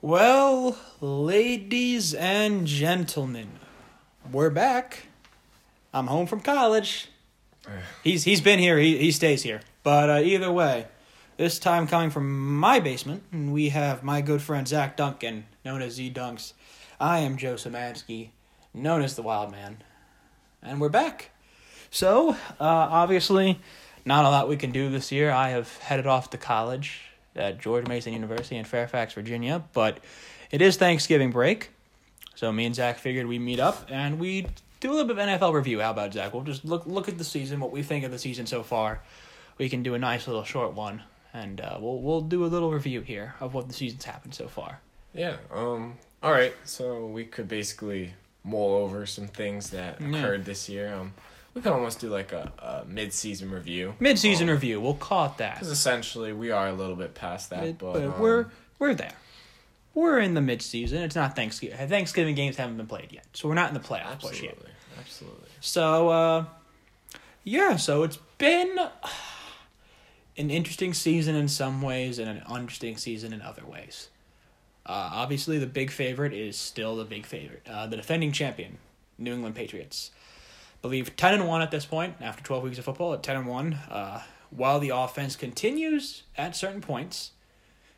Well, ladies and gentlemen, we're back. I'm home from college. He's he's been here. He he stays here. But uh, either way, this time coming from my basement, and we have my good friend Zach Duncan, known as Z Dunks. I am Joe Samansky, known as the Wild Man, and we're back. So, uh, obviously, not a lot we can do this year. I have headed off to college at George Mason University in Fairfax, Virginia, but it is Thanksgiving break. So me and Zach figured we'd meet up and we do a little bit of NFL review. How about Zach? We'll just look look at the season, what we think of the season so far. We can do a nice little short one, and uh, we'll we'll do a little review here of what the season's happened so far. Yeah. Um. All right. So we could basically mull over some things that Yeah. occurred this year. Um. We could almost do like a, a mid-season review. Mid-season Um, review, we'll call it that. Because essentially we are a little bit past that, It- but, but um, we're we're there. We're in the mid-season. It's not Thanksgiving. Thanksgiving games haven't been played yet, so we're not in the playoff push yet. absolutely, absolutely. So, uh, yeah, so it's been an interesting season in some ways and an interesting season in other ways. Uh, obviously, the big favorite is still the big favorite. Uh, the defending champion, New England Patriots. Believe 10 and 1 at this point, after 12 weeks of football, at 10 and 1. Uh, while the offense continues at certain points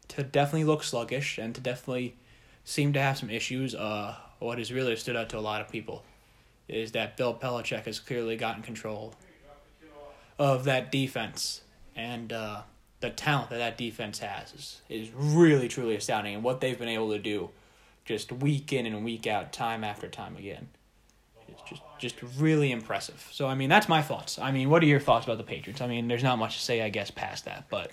to definitely look sluggish and to definitely seem to have some issues, uh, what has really stood out to a lot of people is that Bill Belichick has clearly gotten control of that defense, and uh, the talent that that defense has is, is really truly astounding, and what they've been able to do, just week in and week out, time after time again, is just just really impressive. So I mean, that's my thoughts. I mean, what are your thoughts about the Patriots? I mean, there's not much to say, I guess, past that, but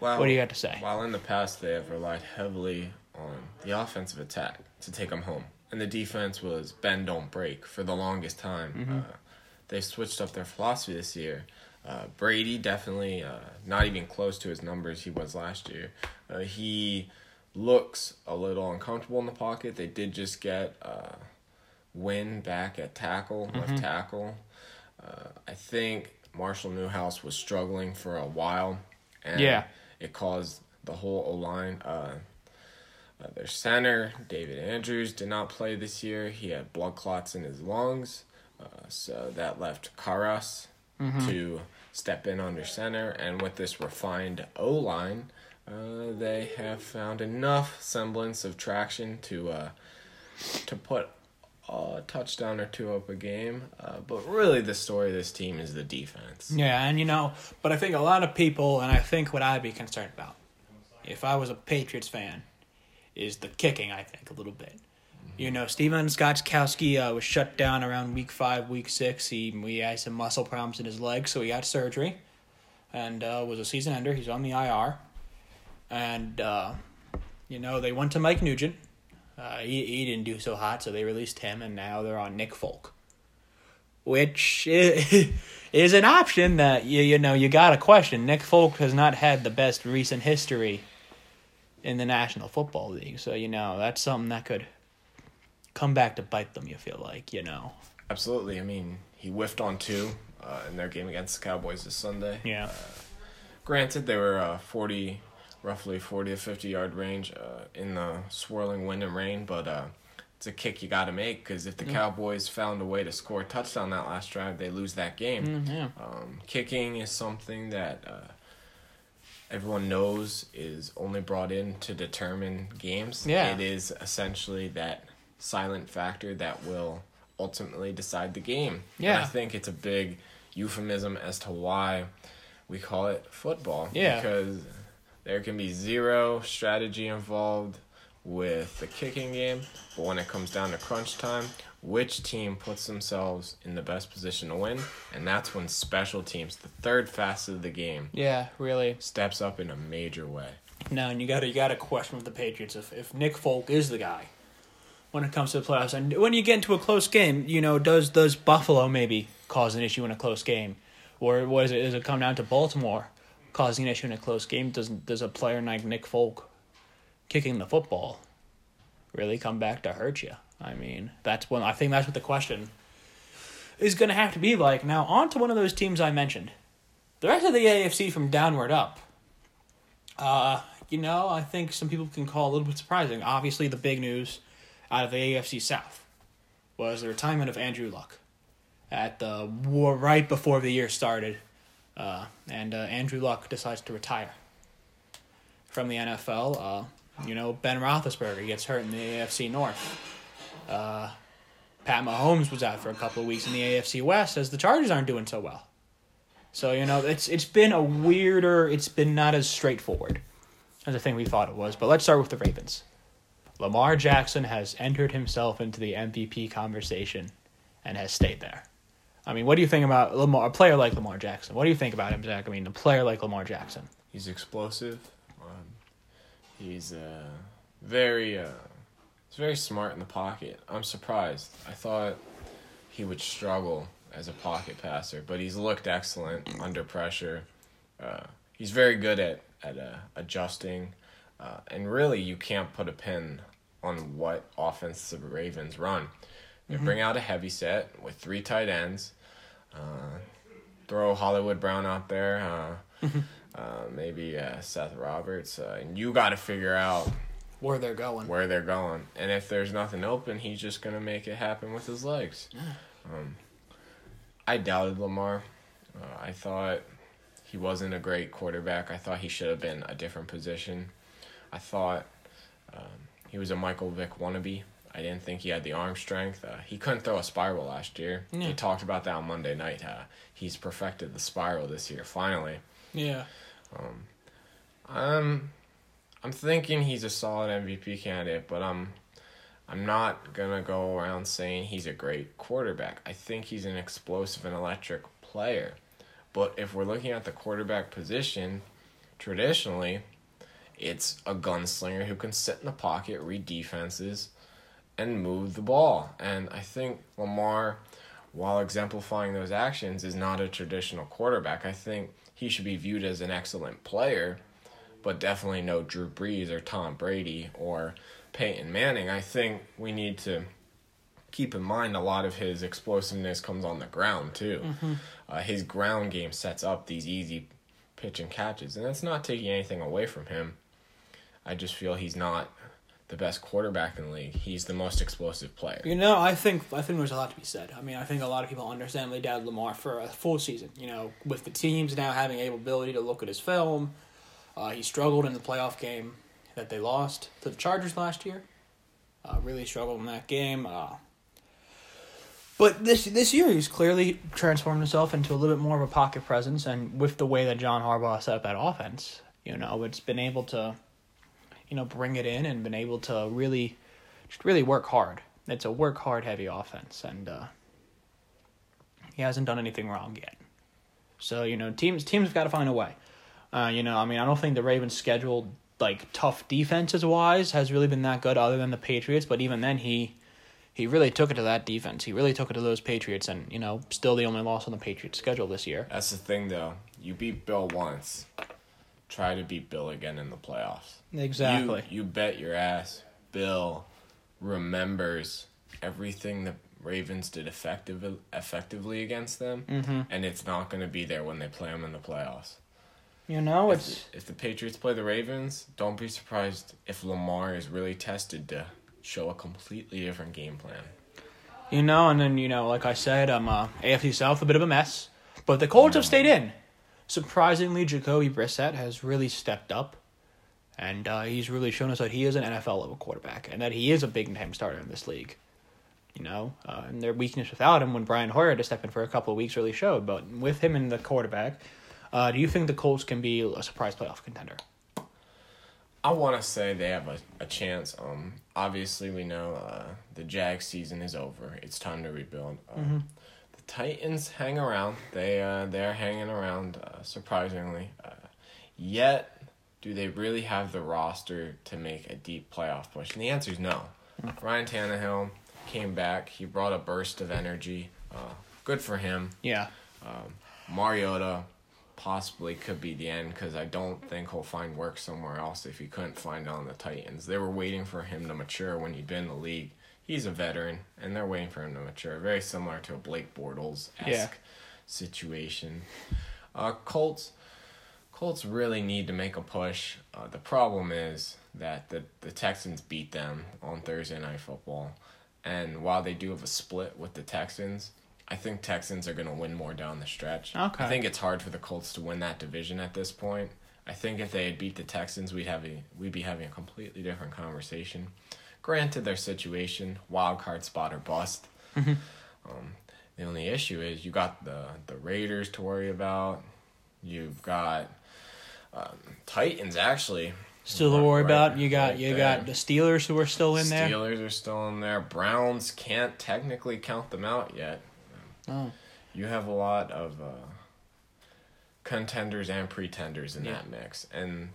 Well, what do you got to say? While in the past they have relied heavily on the offensive attack to take them home, and the defense was bend don't break for the longest time. Mm-hmm. Uh, they switched up their philosophy this year. Uh, Brady definitely uh, not even close to his numbers he was last year. Uh, he looks a little uncomfortable in the pocket. They did just get uh, Wynn back at tackle, Mm-hmm. left tackle. Uh, I think Marshall Newhouse was struggling for a while, and Yeah. it caused the whole O line. Uh, uh, their center, David Andrews, did not play this year. He had blood clots in his lungs, uh, so that left Karras to step in under center. And with this refined O line, uh, they have found enough semblance of traction to uh, to put a touchdown or two up a game. Uh, but really, the story of this team is the defense. Yeah, and you know, but I think a lot of people, and I think what I'd be concerned about, if I was a Patriots fan, is the kicking. I think a little bit. You know, Stephen Gostkowski uh, was shut down around week five, week six. He he had some muscle problems in his leg, so he got surgery, and uh, was a season ender. He's on the IR, and uh, you know they went to Mike Nugent. Uh, he he didn't do so hot, so they released him, and now they're on Nick Folk which i- is an option that you you know you got to question. Nick Folk has not had the best recent history in the National Football League, so you know that's something that could come back to bite them. You feel like you know, Absolutely. I mean, he whiffed on two uh, in their game against the Cowboys this Sunday. yeah, Granted, they were uh, 40, roughly 40 to 50 yard range uh, in the swirling wind and rain, but uh, it's a kick you got to make because if the Cowboys found a way to score a touchdown that last drive, they lose that game. Mm, yeah, Um, kicking is something that uh, everyone knows is only brought in to determine games. Yeah. It is essentially that silent factor that will ultimately decide the game. And Yeah. I think it's a big euphemism as to why we call it football. Yeah. Because there can be zero strategy involved with the kicking game, but when it comes down to crunch time, which team puts themselves in the best position to win? And that's when special teams, the third facet of the game, yeah, really. steps up in a major way. No, and you got to you got to question with the Patriots if if Nick Folk is the guy when it comes to the playoffs, and when you get into a close game, you know, does does Buffalo maybe cause an issue in a close game, or what is it? Does it come down to Baltimore causing an issue in a close game? Does does a player like Nick Folk kicking the football really come back to hurt you? I mean, that's one. I think that's what the question is going to have to be like. Now, on to one of those teams I mentioned. The rest of the AFC from downward up. Uh, you know, I think some people can call a little bit surprising. Obviously, the big news out of the AFC South was the retirement of Andrew Luck at the right before the year started, uh, and uh, Andrew Luck decides to retire from the NFL. Uh, you know, Ben Roethlisberger gets hurt in the AFC North. Uh, Pat Mahomes was out for a couple of weeks in the AFC West as the Chargers aren't doing so well. So you know, it's it's been a weirder. It's been not as straightforward as I think we thought it was. But let's start with the Ravens. Lamar Jackson has entered himself into the MVP conversation and has stayed there. I mean, what do you think about Lamar, a player like Lamar Jackson? What do you think about him, Zach? I mean, a player like Lamar Jackson. He's explosive. Um, he's uh, very uh, he's very smart in the pocket. I'm surprised. I thought he would struggle as a pocket passer, but he's looked excellent under pressure. Uh, he's very good at at uh, adjusting, uh, and really you can't put a pin on what offense the Ravens run. They bring out a heavy set with three tight ends. Uh, throw Hollywood Brown out there. Uh, uh, maybe uh, Seth Roberts. Uh, and you got to figure out Where they're going. where they're going. And if there's nothing open, he's just going to make it happen with his legs. Um, I doubted Lamar. Uh, I thought he wasn't a great quarterback. I thought he should have been a different position. I thought um, he was a Michael Vick wannabe. I didn't think he had the arm strength. Uh, he couldn't throw a spiral last year. Yeah. They talked about that on Monday night. Uh, he's perfected the spiral this year, finally. Yeah. Um, I'm, I'm thinking he's a solid MVP candidate, but I'm I'm not gonna go around saying he's a great quarterback. I think he's an explosive and electric player. But if we're looking at the quarterback position, traditionally, it's a gunslinger who can sit in the pocket, read defenses, and move the ball. And I think Lamar, while exemplifying those actions, is not a traditional quarterback. I think he should be viewed as an excellent player, but definitely no Drew Brees or Tom Brady or Peyton Manning. I think we need to keep in mind a lot of his explosiveness comes on the ground too. Uh, his ground game sets up these easy pitch and catches, and that's not taking anything away from him. I just feel he's not the best quarterback in the league. He's the most explosive player. You know, I think I think there's a lot to be said. I mean, I think a lot of people understandably doubted Lamar for a full season. You know, with the teams now having ability to look at his film, uh, he struggled in the playoff game that they lost to the Chargers last year. Uh, really struggled in that game. Uh, but this this year, he's clearly transformed himself into a little bit more of a pocket presence, and with the way that John Harbaugh set up that offense, you know, it's been able to, you know, bring it in and been able to really, just really work hard. It's a work hard heavy offense, and uh, he hasn't done anything wrong yet. So you know, teams teams have got to find a way. Uh, you know, I mean, I don't think the Ravens' schedule, like tough defenses wise, has really been that good, other than the Patriots. But even then, he he really took it to that defense. He really took it to those Patriots, and you know, still the only loss on the Patriots' schedule this year. That's the thing, though. You beat Bill once. Try to beat Bill again in the playoffs. Exactly. You, you bet your ass Bill remembers everything the Ravens did effective, effectively against them, Mm-hmm. and it's not going to be there when they play them in the playoffs. You know, it's If, if the Patriots play the Ravens, don't be surprised if Lamar is really tested to show a completely different game plan. You know, and then you know, like I said, um, uh, AFC South a bit of a mess, but the Colts have stayed in. Surprisingly, Jacoby Brissett has really stepped up, and uh, he's really shown us that he is an NFL level quarterback and that he is a big name starter in this league. You know, uh, and their weakness without him when Brian Hoyer had to step in for a couple of weeks really showed. But with him in the quarterback, uh, do you think the Colts can be a surprise playoff contender? I want to say they have a, a chance. Um, obviously, we know uh, the Jag season is over. It's time to rebuild. Um, The Titans hang around. They uh, they are hanging around. Uh, surprisingly, uh, yet do they really have the roster to make a deep playoff push? And the answer is no. Ryan Tannehill came back. He brought a burst of energy. Uh, good for him. Yeah, Mariota possibly could be the end because I don't think he'll find work somewhere else if he couldn't find it on the Titans. They were waiting for him to mature when he'd been in the league. He's a veteran, and they're waiting for him to mature. Very similar to a Blake Bortles esque Yeah. situation. Uh, Colts. Colts really need to make a push. Uh, the problem is that the the Texans beat them on Thursday night football, and while they do have a split with the Texans, I think Texans are going to win more down the stretch. Okay. I think it's hard for the Colts to win that division at this point. I think if they had beat the Texans, we'd have a we'd be having a completely different conversation. Granted, their situation wild card spot or bust. Mm-hmm. Um, the only issue is you got the the Raiders to worry about. You've got um, Titans actually. Still to worry right- about. You got right you there. got the Steelers who are still in there. Steelers are still in there. Browns can't technically count them out yet. Oh. You have a lot of uh, contenders and pretenders in Yeah. that mix, and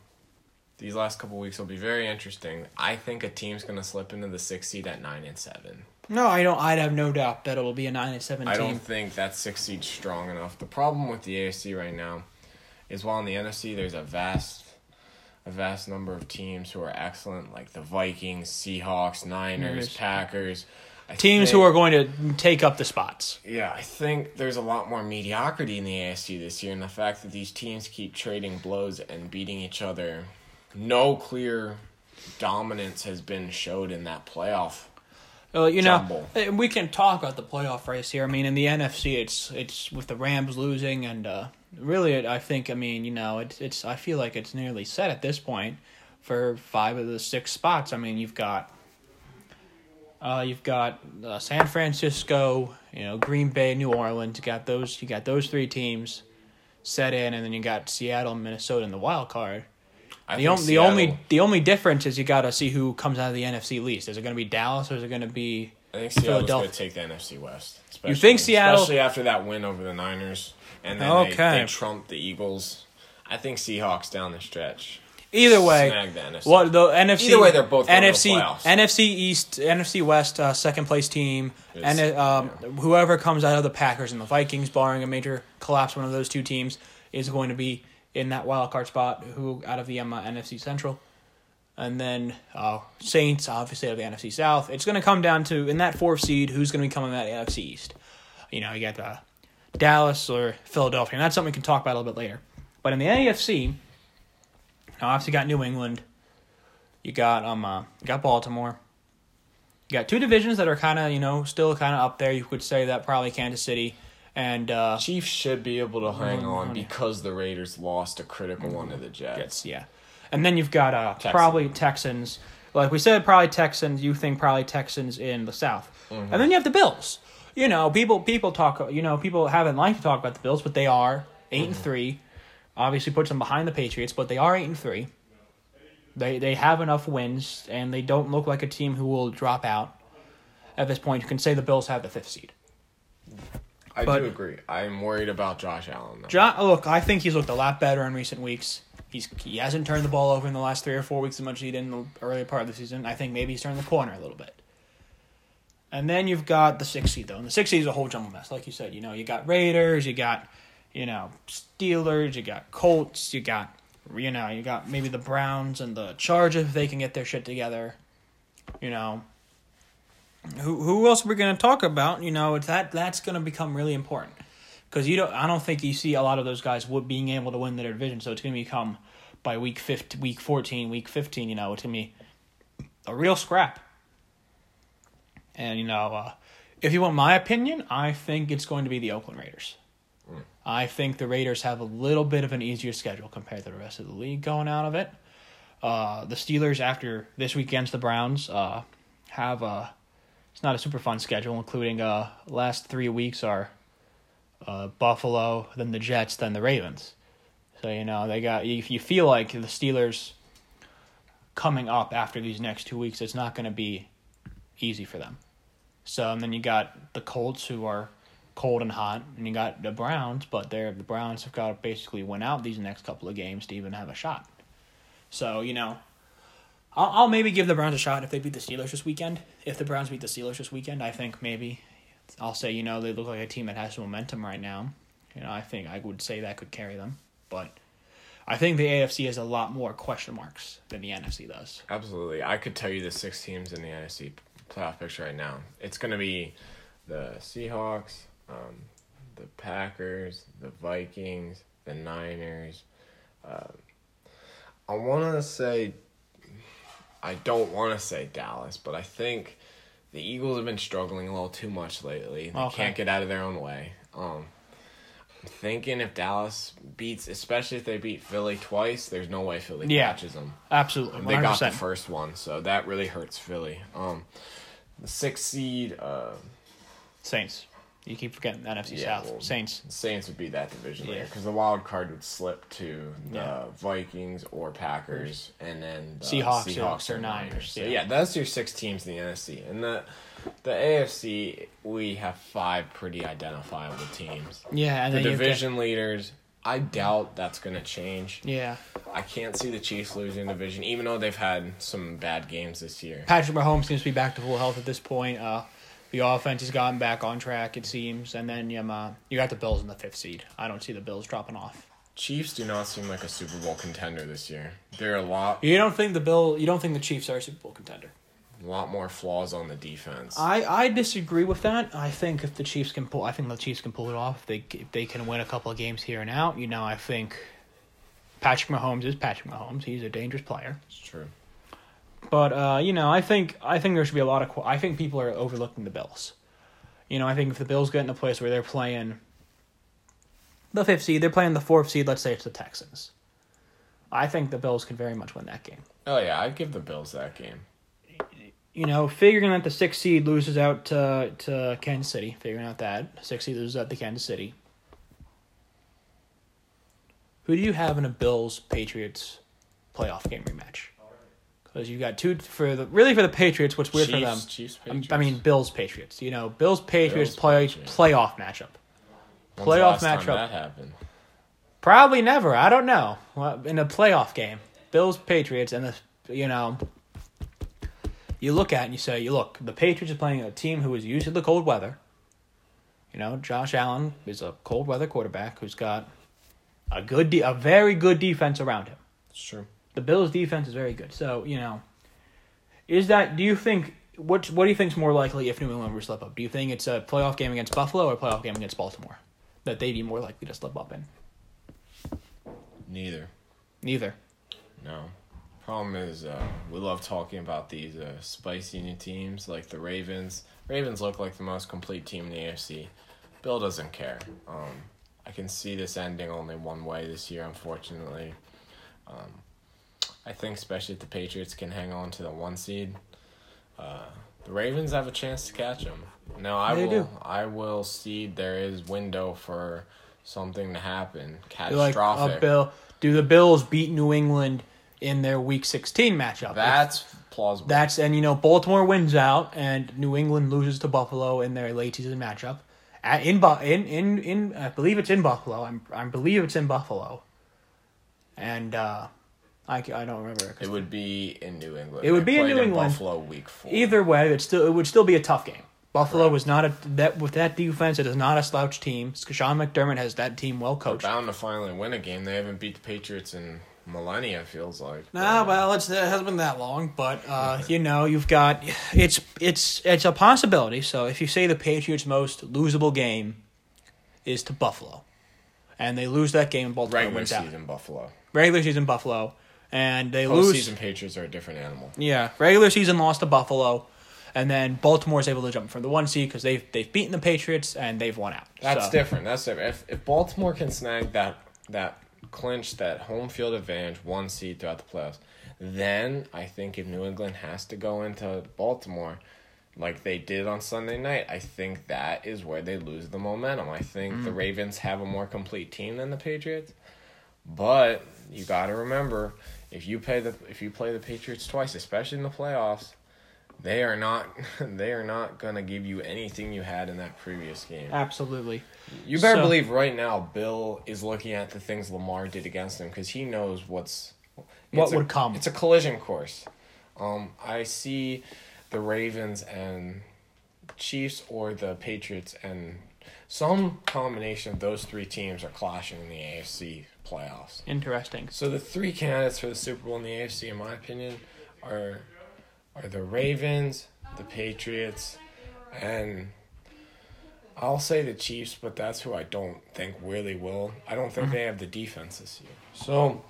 these last couple weeks will be very interesting. I think a team's going to slip into the six seed at nine and seven. No, I don't. I'd have no doubt that it'll be a nine and seven I team. don't think that six seed's strong enough. The problem with the AFC right now is while in the NFC there's a vast a vast number of teams who are excellent, like the Vikings, Seahawks, Niners, Niners. Packers. I Teams think- who are going to take up the spots. Yeah, I think there's a lot more mediocrity in the AFC this year, and the fact that these teams keep trading blows and beating each other. No clear dominance has been showed in that playoff. Uh, you know, Jumble. uh, we can talk about the playoff race here. I mean, in the NFC, it's it's with the Rams losing, and uh, really, I think, I mean, you know, it's it's. I feel like it's nearly set at this point for five of the six spots. I mean, you've got, uh, you've got uh, San Francisco, you know, Green Bay, New Orleans. You got those. You got those three teams set in, and then you got Seattle, Minnesota, in the wild card. I The, think on, the only the only difference is you got to see who comes out of the NFC least. Is it going to be Dallas or is it going to be I think Seattle's going to take the NFC West. You think Seattle- especially after that win over the Niners, and then Okay. they, they trumped the Eagles. I think Seahawks down the stretch. Either way, the NFC. what the NFC? Either way, they're both going to the NFC. NFC East, NFC West, uh, second place team, Is- and um, whoever comes out of the Packers and the Vikings, barring a major collapse, one of those two teams is going to be in that wild card spot. Who out of the um, uh, NFC Central, and then uh, Saints, obviously out of the NFC South. It's going to come down to in that fourth seed who's going to be coming out of the NFC East. You know, you got uh, Dallas or Philadelphia, and that's something we can talk about a little bit later. But in the AFC, now obviously got New England, you got um, uh, you got Baltimore, you got two divisions that are kind of you know still kind of up there. You could say that probably Kansas City and uh, Chiefs should be able to hang Mm, on because the Raiders lost a critical one to the Jets. Yeah. And then you've got uh, probably Texans. Like we said, probably Texans. You think probably Texans in the South, and then you have the Bills. You know, people people talk. You know, people haven't liked to talk about the Bills, but they are 8 and three. Obviously, puts them behind the Patriots, but they are eight and three. They they have enough wins, and they don't look like a team who will drop out. At this point, you can say the Bills have the fifth seed. I But- do agree. I'm worried about Josh Allen. Though. John, look, I think he's looked a lot better in recent weeks. He's he hasn't turned the ball over in the last three or four weeks as much as he did in the earlier part of the season. I think maybe he's turned the corner a little bit. And then you've got the six seed though, and the six seed is a whole jumble mess. Like you said, you know, you got Raiders, you got, you know, Steelers, you got Colts, you got, you know, you got maybe the Browns and the Chargers if they can get their shit together. You know, who who else are we going to talk about? You know, it's that that's going to become really important because you don't. I don't think you see a lot of those guys would being able to win their division. So it's going to become by week 15, week fourteen, week fifteen. You know, it's going to be a real scrap. And you know, uh, if you want my opinion, I think it's going to be the Oakland Raiders. I think the Raiders have a little bit of an easier schedule compared to the rest of the league going out of it. Uh, the Steelers after this week against the Browns uh, have a it's not a super fun schedule, including uh last three weeks are uh Buffalo, then the Jets, then the Ravens. So you know they got if you feel like the Steelers coming up after these next two weeks, it's not going to be easy for them. So and then you got the Colts who are cold and hot, and you got the Browns, but they're the Browns have got to basically win out these next couple of games to even have a shot. So you know, I'll, I'll maybe give the Browns a shot if they beat the Steelers this weekend. If the Browns beat the Steelers this weekend, I think maybe I'll say you know they look like a team that has momentum right now. You know, I think I would say that could carry them, but I think the AFC has a lot more question marks than the NFC does. Absolutely. I could tell you the six teams in the NFC playoff picture right now. It's going to be the Seahawks, um, the Packers, the Vikings, the Niners, Uh, I want to say, I don't want to say Dallas, but I think the Eagles have been struggling a little too much lately. They Okay. can't get out of their own way. Um, I'm thinking if Dallas beats, especially if they beat Philly twice, there's no way Philly Yeah. catches them. Absolutely, They got the first one, so that really hurts Philly. Um, the sixth seed, uh, Saints. You keep forgetting the NFC Yeah, South. well, Saints. Saints would be that division Yeah. leader because the wild card would slip to the Yeah. Vikings or Packers, and then the Seahawks or- Seahawks or or Niners, Niners. So yeah. yeah, that's your six teams in the NFC, and the the AFC we have five pretty identifiable teams. Yeah, and The then you to- division leaders, I doubt that's going to change. Yeah, I can't see the Chiefs losing division, even though they've had some bad games this year. Patrick Mahomes seems to be back to full health at this point. Uh, the offense has gotten back on track, it seems, and then um, uh, you got the Bills in the fifth seed. I don't see the Bills dropping off. Chiefs do not seem like a Super Bowl contender this year. They're a lot, You don't think the Bill? You don't think the Chiefs are a Super Bowl contender? a lot more flaws on the defense. I, I disagree with that. I think if the Chiefs can pull, I think the Chiefs can pull it off. If they if they can win a couple of games here and out. You know, I think Patrick Mahomes is Patrick Mahomes. He's a dangerous player. it's true. But uh, you know, I think I think there should be a lot of. I think people are overlooking the Bills. You know, I think if the Bills get in a place where they're playing the fifth seed, they're playing the fourth seed. Let's say it's the Texans. I think the Bills could very much win that game. Oh yeah, I'd give the Bills that game. You know, figuring that the sixth seed loses out to to Kansas City, figuring out that sixth seed loses out to Kansas City. Who do you have in a Bills Patriots playoff game rematch? Because you got two for the really for the Patriots. What's weird for them? Chiefs, Chiefs. I mean, Bills Patriots. You know, Bills Patriots Bills, play Patriots. playoff matchup. When's playoff the last time matchup. Probably never. I don't know. In a playoff game, Bills Patriots, and the you know, you look at it and you say, you look, the Patriots are playing a team who is used to the cold weather. You know, Josh Allen is a cold weather quarterback who's got a good, de- a very good defense around him. It's true. The Bills' defense is very good. So you know, is that? Do you think? What What do you think's more likely if New England were to slip up? Do you think it's a playoff game against Buffalo or a playoff game against Baltimore that they'd be more likely to slip up in? Neither. Neither. No. Problem is, uh, we love talking about these uh, spicy new teams like the Ravens. Ravens look like the most complete team in the AFC. Bill doesn't care. Um, I can see this ending only one way this year, unfortunately. Um, I think, especially if the Patriots can hang on to the one seed, uh, the Ravens have a chance to catch them. No, I They will. do. I will see there is window for something to happen. like Catastrophic. a bill. Do the Bills beat New England in their Week 16 matchup? That's plausible. that's and you know Baltimore wins out and New England loses to Buffalo in their late season matchup. At, in, in in in I believe it's in Buffalo. I'm I believe it's in Buffalo. And uh, I, I don't remember. It would be in New England. It would They be in New England. Buffalo week four. Either way, it still it would still be a tough game. Buffalo Correct. was not a that with that defense. It is not a slouch team. Sean McDermott has that team well They're coached. bound to finally win a game. They haven't beat the Patriots in millennia. Feels like. Nah, well, it's, it hasn't been that long, but uh, you know, you've got it's it's it's a possibility. So if you say the Patriots' most losable game is to Buffalo, and they lose that game, Baltimore regular wins out. season Buffalo. Regular season Buffalo, and they lose. Postseason Patriots are a different animal. Yeah, regular season lost to Buffalo, and then Baltimore's able to jump from the one seed because they've they've beaten the Patriots and they've won out. That's So- different. That's different. If if Baltimore can snag that that clinch that home field advantage, one seed throughout the playoffs, then I think if New England has to go into Baltimore, like they did on Sunday night, I think that is where they lose the momentum. I think Mm. the Ravens have a more complete team than the Patriots, but you got to remember if you play the if you play the Patriots twice, especially in the playoffs. They are not. They are not gonna give you anything you had in that previous game. Absolutely. You better So- believe right now, Bill is looking at the things Lamar did against him because he knows what's What it's a- would come. It's a collision course. Um, I see the Ravens and Chiefs or the Patriots and some combination of those three teams are clashing in the AFC playoffs. Interesting. So the three candidates for the Super Bowl in the AFC, in my opinion, are are the Ravens, the Patriots, and I'll say the Chiefs, but that's who I don't think really will. I don't think mm-hmm. they have the defense this year. So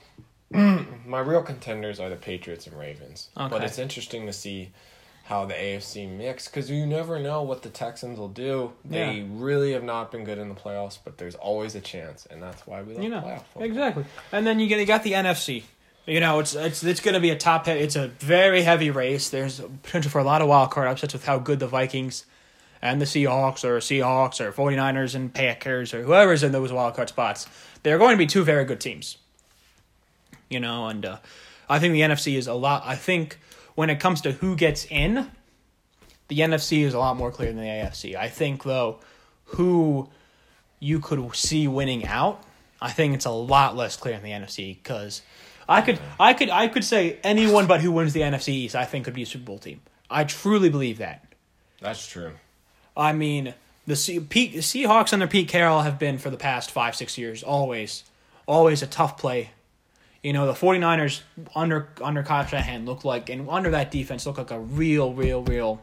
my real contenders are the Patriots and Ravens. Okay. But it's interesting to see how the AFC mix because you never know what the Texans will do. They Yeah. really have not been good in the playoffs, but there's always a chance, and that's why we like You know, playoff football. exactly. And then you get you got the NFC. You know, it's it's it's going to be a top. It's a very heavy race. There's potential for a lot of wild card upsets with how good the Vikings and the Seahawks or Seahawks or 49ers and Packers or whoever's in those wild card spots. They're going to be two very good teams. You know, and uh, I think the NFC is a lot. I think when it comes to who gets in, the NFC is a lot more clear than the AFC. I think though, who you could see winning out, I think it's a lot less clear in the NFC because I could I could I could say anyone but who wins the NFC East I think could be a Super Bowl team. I truly believe that. That's true. I mean, the C- Pete, Seahawks under Pete Carroll have been for the past five, six years always, always a tough play. You know, the 49ers under under Kyle Shanahan look like, and under that defense look like a real, real, real,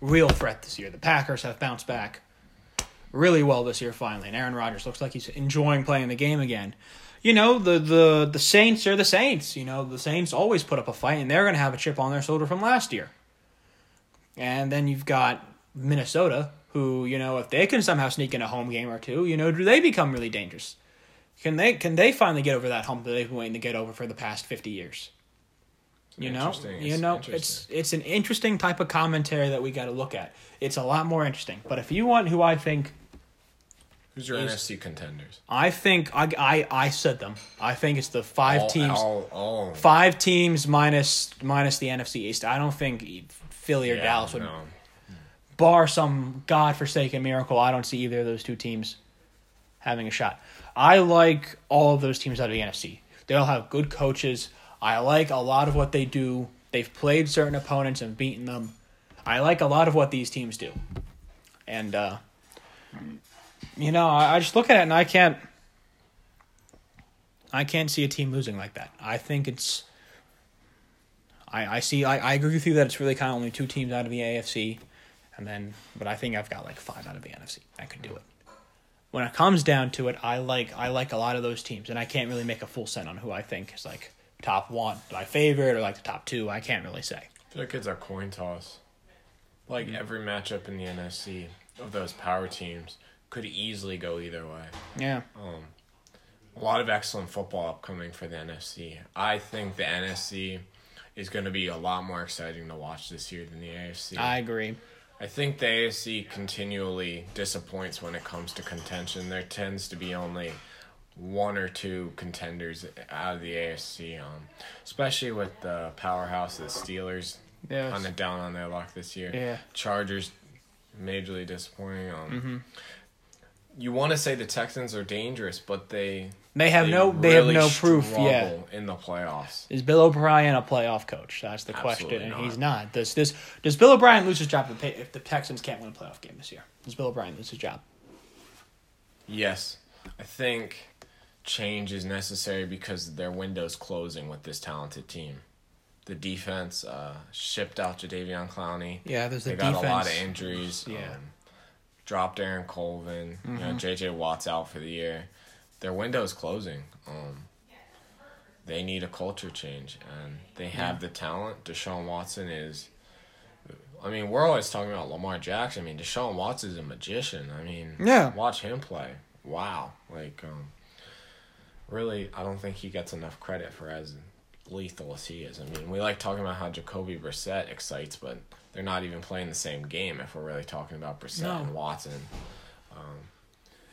real threat this year. The Packers have bounced back really well this year finally, and Aaron Rodgers looks like he's enjoying playing the game again. You know, the the the Saints are the Saints. You know, the Saints always put up a fight, and they're going to have a chip on their shoulder from last year. And then you've got Minnesota, who you know, if they can somehow sneak in a home game or two, you know, do they become really dangerous? Can they can they finally get over that hump that they've been waiting to get over for the past fifty years? You know, you It's know, it's it's an interesting type of commentary that we got to look at. It's a lot more interesting. But if you want who I think, Who's your is- NFC contenders? I think I I, I said them. I think it's the five all, teams, All, all, five teams minus minus the NFC East. I don't think Philly or yeah, Dallas would no. bar some godforsaken miracle, I don't see either of those two teams having a shot. I like all of those teams out of the NFC. They all have good coaches. I like a lot of what they do. They've played certain opponents and beaten them. I like a lot of what these teams do. And, uh, you know, I, I just look at it and I can't. I can't see a team losing like that. I think it's. I, I see. I, I agree with you that it's really kind of only two teams out of the AFC, and then, but I think I've got like five out of the NFC. I could do it. When it comes down to it, I like I like a lot of those teams, and I can't really make a full set on who I think is like top one, my favorite, or like the top two. I can't really say. I feel like it's a coin toss. Like Mm-hmm. every matchup in the NFC of those power teams could easily go either way. Yeah, Um, a lot of excellent football upcoming for the NFC. I think the NFC is going to be a lot more exciting to watch this year than the AFC. I agree. I think the AFC continually disappoints when it comes to contention. There tends to be only one or two contenders out of the AFC, um, especially with the powerhouse, the Steelers, Yeah, kind of down on their luck this year. Yeah. Chargers, majorly disappointing. Um, Mm-hmm. You want to say the Texans are dangerous, but they they have no they have no proof yet. in the playoffs. Is Bill O'Brien a playoff coach? That's the question, Absolutely and not. he's not. Does this does Bill O'Brien lose his job if the, if the Texans can't win a playoff game this year? Does Bill O'Brien lose his job? Yes, I think change is necessary because their window's closing with this talented team. The defense uh, shipped out Jadeveon Clowney. Yeah, there's the they got defense. a lot of injuries. Yeah. Um, dropped Aaron Colvin. You know, Mm-hmm. JJ Watt's out for the year. Their window's closing. Um, they need a culture change, and they have the talent. Deshaun Watson is. I mean, we're always talking about Lamar Jackson. I mean, Deshaun Watson is a magician. I mean, Yeah. watch him play. Wow, like, um, really, I don't think he gets enough credit for as lethal as he is. I mean, we like talking about how Jacoby Brissett excites, but they're not even playing the same game. If we're really talking about Brissett No. and Watson, um,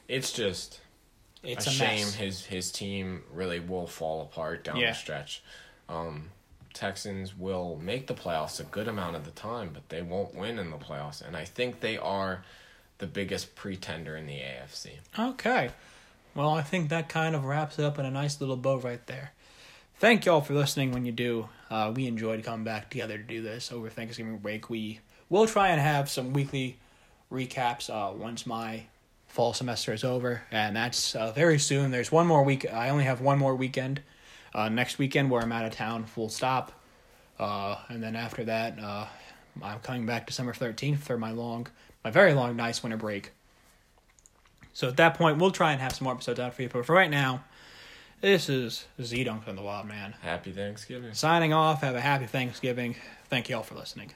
it's just It's a, a, shame mess. his his team really will fall apart down Yeah. the stretch. Um, Texans will make the playoffs a good amount of the time, but they won't win in the playoffs, and I think they are the biggest pretender in the AFC. Okay. Well, I think that kind of wraps it up in a nice little bow right there. Thank y'all for listening when you do. Uh, we enjoyed coming back together to do this over Thanksgiving break. We will try and have some weekly recaps uh, once my fall semester is over, and that's uh, very soon. There's one more week. I only have one more weekend. Uh, next weekend where I'm out of town, full stop. Uh, and then after that, uh, I'm coming back December 13th for my long, my very long, nice winter break. So at that point, we'll try and have some more episodes out for you. But for right now, this is Z Dunk on the Wild Man. Happy Thanksgiving. Signing off. Have a happy Thanksgiving. Thank you all for listening.